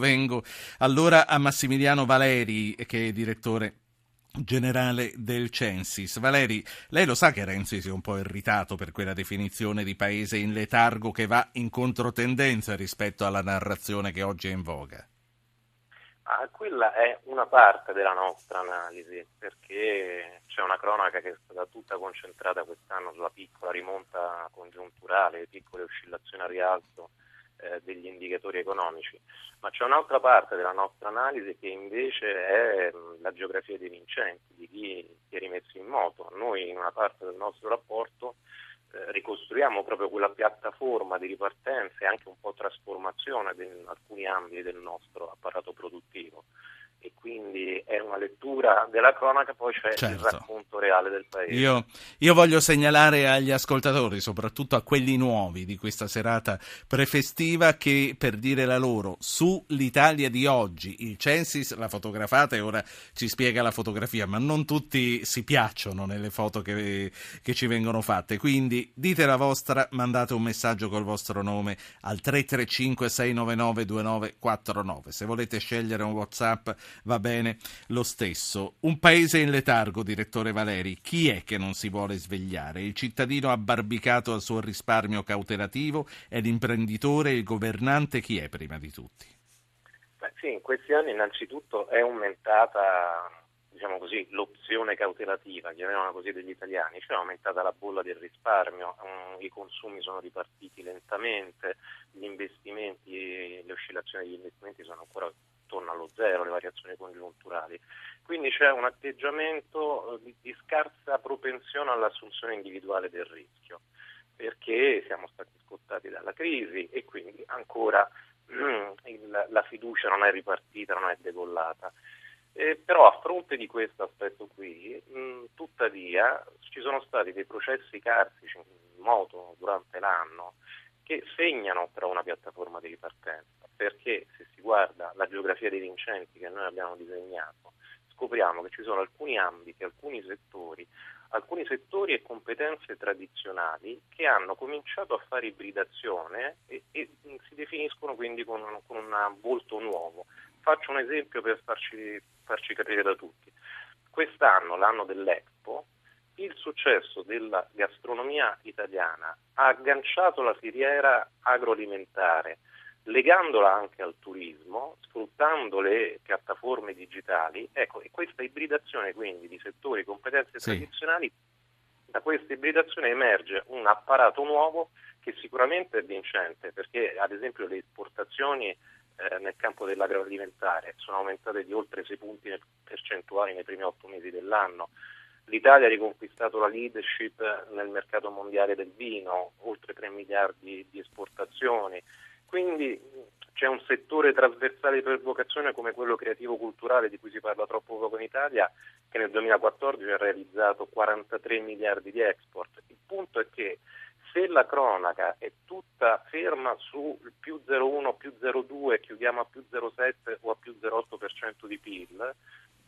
Vengo allora a Massimiliano Valeri, che è direttore generale del Censis. Valeri, lei lo sa che Renzi si è un po' irritato per quella definizione di paese in letargo che va in controtendenza rispetto alla narrazione che oggi è in voga? Ah, quella è una parte della nostra analisi, perché c'è una cronaca che è stata tutta concentrata quest'anno sulla piccola rimonta congiunturale, le piccole oscillazioni a rialzo eh, degli indicatori economici, ma c'è un'altra parte della nostra analisi che invece è mh, la geografia dei vincenti, di chi si è rimesso in moto. Noi in una parte del nostro rapporto eh, ricostruiamo proprio quella piattaforma di ripartenza e anche un po' trasformazione in alcuni ambiti del nostro apparato produttivo e quindi è una lettura della cronaca, poi c'è certo. il racconto reale del paese. Io, io, voglio segnalare agli ascoltatori, soprattutto a quelli nuovi di questa serata prefestiva, che per dire la loro, sull'Italia di oggi, il Censis la fotografata e ora ci spiega la fotografia, ma non tutti si piacciono nelle foto che, che ci vengono fatte, quindi dite la vostra, mandate un messaggio col vostro nome al 335 699 2949. Se volete scegliere un WhatsApp va bene lo stesso. Un paese in letargo, direttore Valeri, chi è che non si vuole svegliare? Il cittadino abbarbicato al suo risparmio cautelativo? È l'imprenditore, il governante? Chi è prima di tutti? Beh, sì, in questi anni innanzitutto è aumentata diciamo così, l'opzione cautelativa, chiamiamola così, degli italiani, cioè è aumentata la bolla del risparmio, um, i consumi sono ripartiti lentamente, gli investimenti, le oscillazioni degli investimenti sono ancora attorno allo zero, le variazioni congiunturali. Quindi c'è un atteggiamento eh, di, di scarsa propensione all'assunzione individuale del rischio, perché siamo stati scottati dalla crisi e quindi ancora il, la fiducia non è ripartita, non è decollata. Eh, però a fronte di questo aspetto qui, mh, tuttavia, ci sono stati dei processi carsici in moto durante l'anno che segnano però una piattaforma di ripartenza, perché se si guarda la geografia dei vincenti che noi abbiamo disegnato, scopriamo che ci sono alcuni ambiti, alcuni settori, alcuni settori e competenze tradizionali che hanno cominciato a fare ibridazione e, e si definiscono quindi con, con un volto nuovo. Faccio un esempio per farci, farci capire da tutti. Quest'anno, l'anno dell'Expo, il successo della gastronomia italiana ha agganciato la filiera agroalimentare, legandola anche al turismo, sfruttando le piattaforme digitali. Ecco, e questa ibridazione quindi di settori e competenze sì. tradizionali, da questa ibridazione emerge un apparato nuovo che sicuramente è vincente, perché ad esempio le esportazioni eh, nel campo dell'agroalimentare sono aumentate di oltre 6 punti percentuali nei primi 8 mesi dell'anno. L'Italia ha riconquistato la leadership nel mercato mondiale del vino, oltre 3 miliardi di esportazioni. Quindi c'è un settore trasversale per vocazione come quello creativo-culturale di cui si parla troppo poco in Italia, che nel 2014 ha realizzato 43 miliardi di export. Il punto è che se la cronaca è tutta ferma sul più 0,1, più 0,2, chiudiamo a più 0,7 o a più 0,8% di PIL,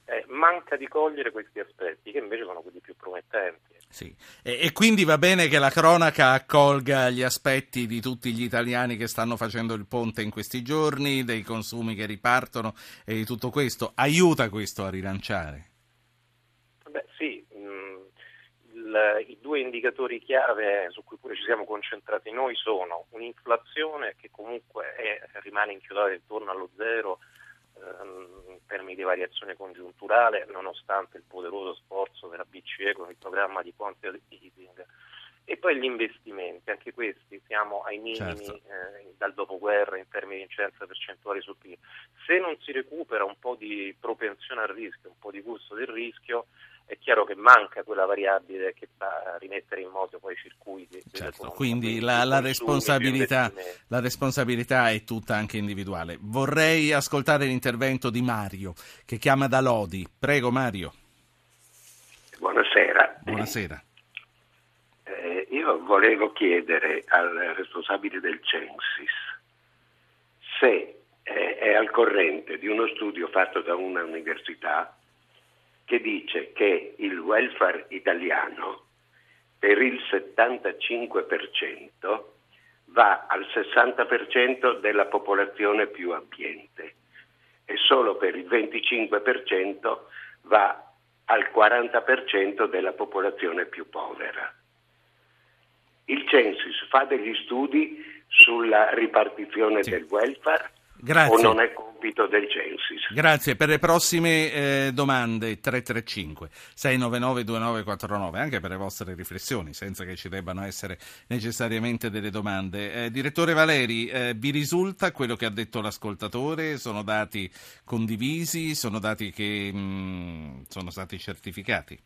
eh, manca di cogliere questi aspetti che invece sono quelli più promettenti. Sì. E, e, quindi va bene che la cronaca accolga gli aspetti di tutti gli italiani che stanno facendo il ponte in questi giorni, dei consumi che ripartono e di tutto questo. Aiuta questo a rilanciare? Beh sì, il, i due indicatori chiave su cui pure ci siamo concentrati noi sono un'inflazione che comunque è, rimane inchiodata intorno allo zero in termini di variazione congiunturale, nonostante il poderoso sforzo della BCE con il programma di quantitative easing. E poi gli investimenti, anche questi siamo ai minimi certo. eh, dal dopoguerra in termini di incidenza percentuale sul PIL. Se non si recupera un po' di propensione al rischio, un po' di gusto del rischio, è chiaro che manca quella variabile che fa rimettere in moto poi i circuiti. Certo, quindi la, la, responsabilità, la, responsabilità, è tutta anche individuale. Vorrei ascoltare l'intervento di Mario che chiama da Lodi. Prego Mario. Buonasera. Buonasera. Io volevo chiedere al responsabile del Censis se è al corrente di uno studio fatto da una università che dice che il welfare italiano per il 75% va al 60% della popolazione più abbiente solo per il 25% va al 40% della popolazione più povera. Il Censis fa degli studi sulla ripartizione sì. del welfare Grazie. o non è compito del Censis. Grazie. Per le prossime eh, domande 335 699 2949, anche per le vostre riflessioni, senza che ci debbano essere necessariamente delle domande. Eh, direttore Valeri, eh, vi risulta quello che ha detto l'ascoltatore? Sono dati condivisi? Sono dati che mh, mm, sono stati certificati?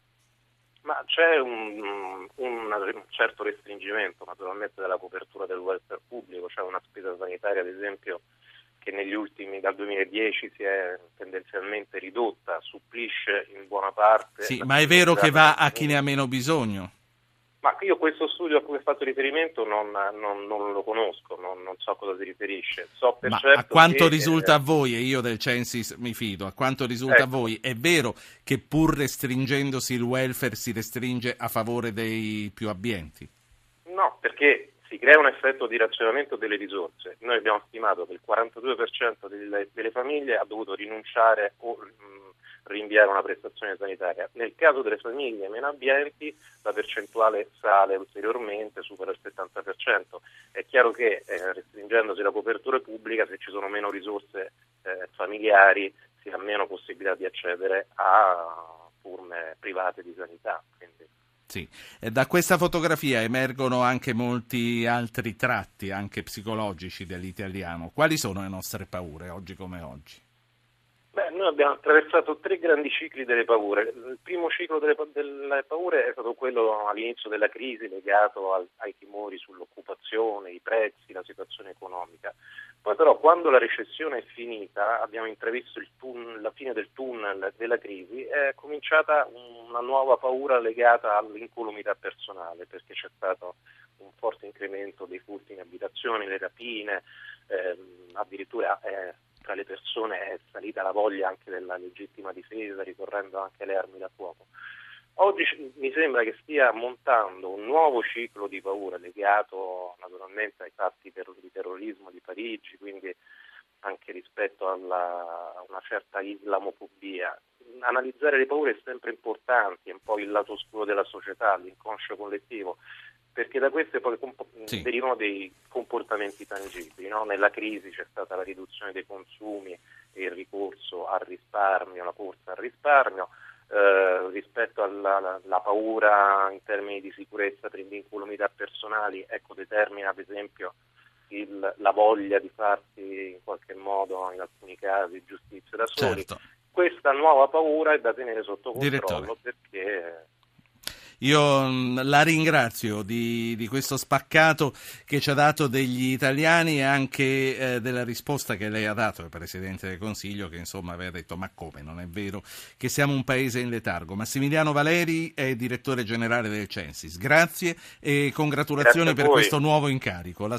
Ma c'è un, un, certo restringimento naturalmente della copertura del welfare pubblico, c'è una spesa sanitaria ad esempio che negli ultimi, dal 2010 si è tendenzialmente ridotta, supplisce in buona parte. Sì, ma è vero che va a chi ne ha meno bisogno? Ma io questo studio a cui ho fatto riferimento non, non, non lo conosco, non, non, so a cosa si riferisce. So Ma certo a quanto che, risulta a voi, e io del Censis mi fido, a quanto risulta ecco. a voi, è vero che pur restringendosi il welfare si restringe a favore dei più abbienti? No, perché si crea un effetto di razionamento delle risorse. Noi abbiamo stimato che il 42% delle, delle famiglie ha dovuto rinunciare o mh, rinviare una prestazione sanitaria. Nel caso delle famiglie meno abbienti la percentuale sale ulteriormente, supera il 70%. È chiaro che eh, restringendosi la copertura pubblica, se ci sono meno risorse eh, familiari, si ha meno possibilità di accedere a forme private di sanità. Quindi, sì. Da questa fotografia emergono anche molti altri tratti, anche psicologici dell'italiano. Quali sono le nostre paure oggi come oggi? Noi abbiamo attraversato tre grandi cicli delle paure. Il primo ciclo delle, delle paure è stato quello all'inizio della crisi legato al, ai timori sull'occupazione, i prezzi, la situazione economica. Poi però quando la recessione è finita, abbiamo intravisto tun- la fine del tunnel della crisi, è cominciata una nuova paura legata all'incolumità personale, perché c'è stato un forte incremento dei furti in abitazioni, le rapine, ehm, addirittura eh, tra le persone è salita la voglia anche della legittima difesa, ricorrendo anche alle armi da fuoco. Oggi mi sembra che stia montando un nuovo ciclo di paura legato naturalmente ai fatti di terrorismo di Parigi, quindi anche rispetto alla, a una certa islamofobia. Analizzare le paure è sempre importante, è un po' il lato oscuro della società, l'inconscio collettivo perché da queste poi comp- sì. derivano dei comportamenti tangibili. No? Nella crisi c'è stata la riduzione dei consumi e il ricorso al risparmio, la corsa al risparmio. Eh, rispetto alla, paura in termini di sicurezza per l'incolumità personali, ecco, determina ad esempio il, la voglia di farsi in qualche modo, in alcuni casi, giustizia da soli. Certo. Questa nuova paura è da tenere sotto controllo Direttore. perché io mm, la ringrazio di, di, questo spaccato che ci ha dato degli italiani e anche eh, della risposta che lei ha dato al Presidente del Consiglio che insomma aveva detto ma come non è vero che siamo un paese in letargo. Massimiliano Valeri è direttore generale del Censis. Grazie e congratulazioni Grazie per questo nuovo incarico. La